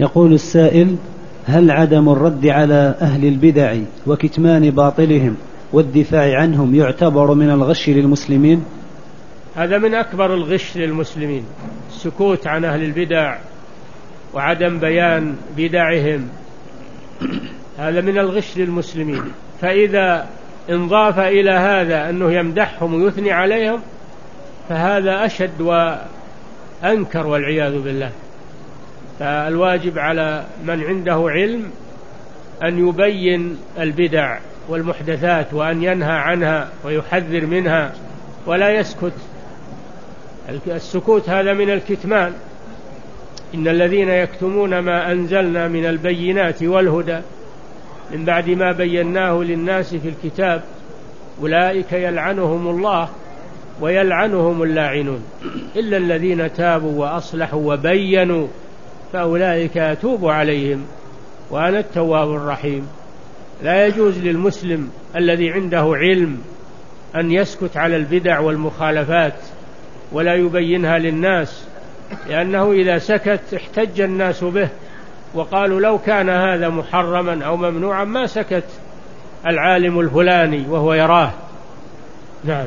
يقول السائل هل عدم الرد على أهل البدع وكتمان باطلهم والدفاع عنهم يعتبر من الغش للمسلمين؟ هذا من أكبر الغش للمسلمين السكوت عن أهل البدع وعدم بيان بدعهم. هذا من الغش للمسلمين. فإذا انضاف إلى هذا أنه يمدحهم ويثني عليهم فهذا أشد وأنكر والعياذ بالله. فالواجب على من عنده علم أن يبين البدع والمحدثات وأن ينهى عنها ويحذر منها ولا يسكت. السكوت هذا من الكتمان. إن الذين يكتمون ما أنزلنا من البينات والهدى من بعد ما بيناه للناس في الكتاب أولئك يلعنهم الله ويلعنهم اللاعنون إلا الذين تابوا وأصلحوا وبينوا. فأولئك أتوب عليهم وأنا التواب الرحيم. لا يجوز للمسلم الذي عنده علم أن يسكت على البدع والمخالفات ولا يبينها للناس لأنه إذا سكت احتج الناس به وقالوا لو كان هذا محرما أو ممنوعا ما سكت العالم الفلاني وهو يراه. نعم.